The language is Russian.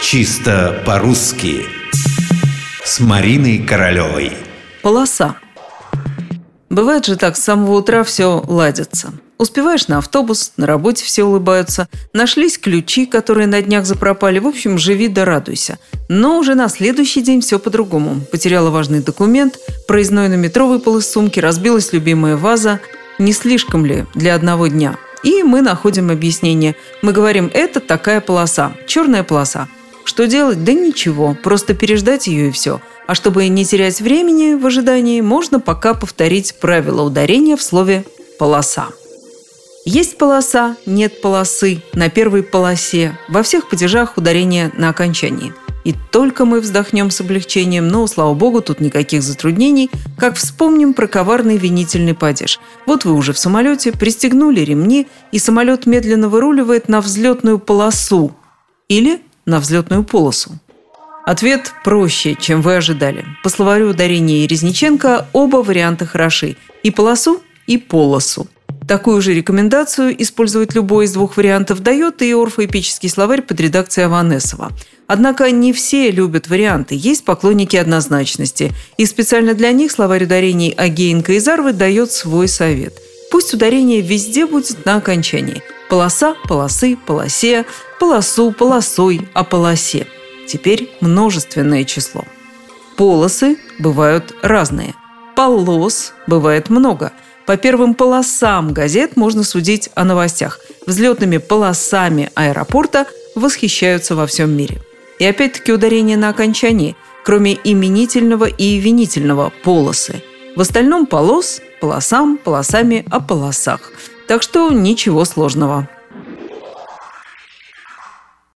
Чисто по-русски С Мариной Королевой Полоса Бывает же так, с самого утра все ладится. Успеваешь на автобус, на работе все улыбаются, нашлись ключи, которые на днях запропали. В общем, живи да радуйся. Но уже на следующий день все по-другому. Потеряла важный документ, проездной на метро выпал сумки, разбилась любимая ваза. Не слишком ли для одного дня? И мы находим объяснение. Мы говорим, это такая полоса, черная полоса. Что делать? Да ничего, просто переждать ее и все. А чтобы не терять времени в ожидании, можно пока повторить правило ударения в слове «полоса». Есть полоса, нет полосы, на первой полосе, во всех падежах ударение на окончании. И только мы вздохнем с облегчением, но, слава богу, тут никаких затруднений, как вспомним про коварный винительный падеж. Вот вы уже в самолете, пристегнули ремни, и самолет медленно выруливает на взлетную полосу. Или на взлетную полосу? Ответ проще, чем вы ожидали. По словарю ударения и Резниченко оба варианта хороши. И полосу, и полосу. Такую же рекомендацию использовать любой из двух вариантов дает и орфоэпический словарь под редакцией Аванесова. Однако не все любят варианты, есть поклонники однозначности. И специально для них словарь ударений Агеенко и Зарвы дает свой совет. Пусть ударение везде будет на окончании – Полоса, полосы, полосе, полосу, полосой, о полосе. Теперь множественное число. Полосы бывают разные. Полос бывает много. По первым полосам газет можно судить о новостях. Взлетными полосами аэропорта восхищаются во всем мире. И опять-таки ударение на окончании, кроме именительного и винительного полосы. В остальном полос, полосам, полосами о полосах. Так что ничего сложного.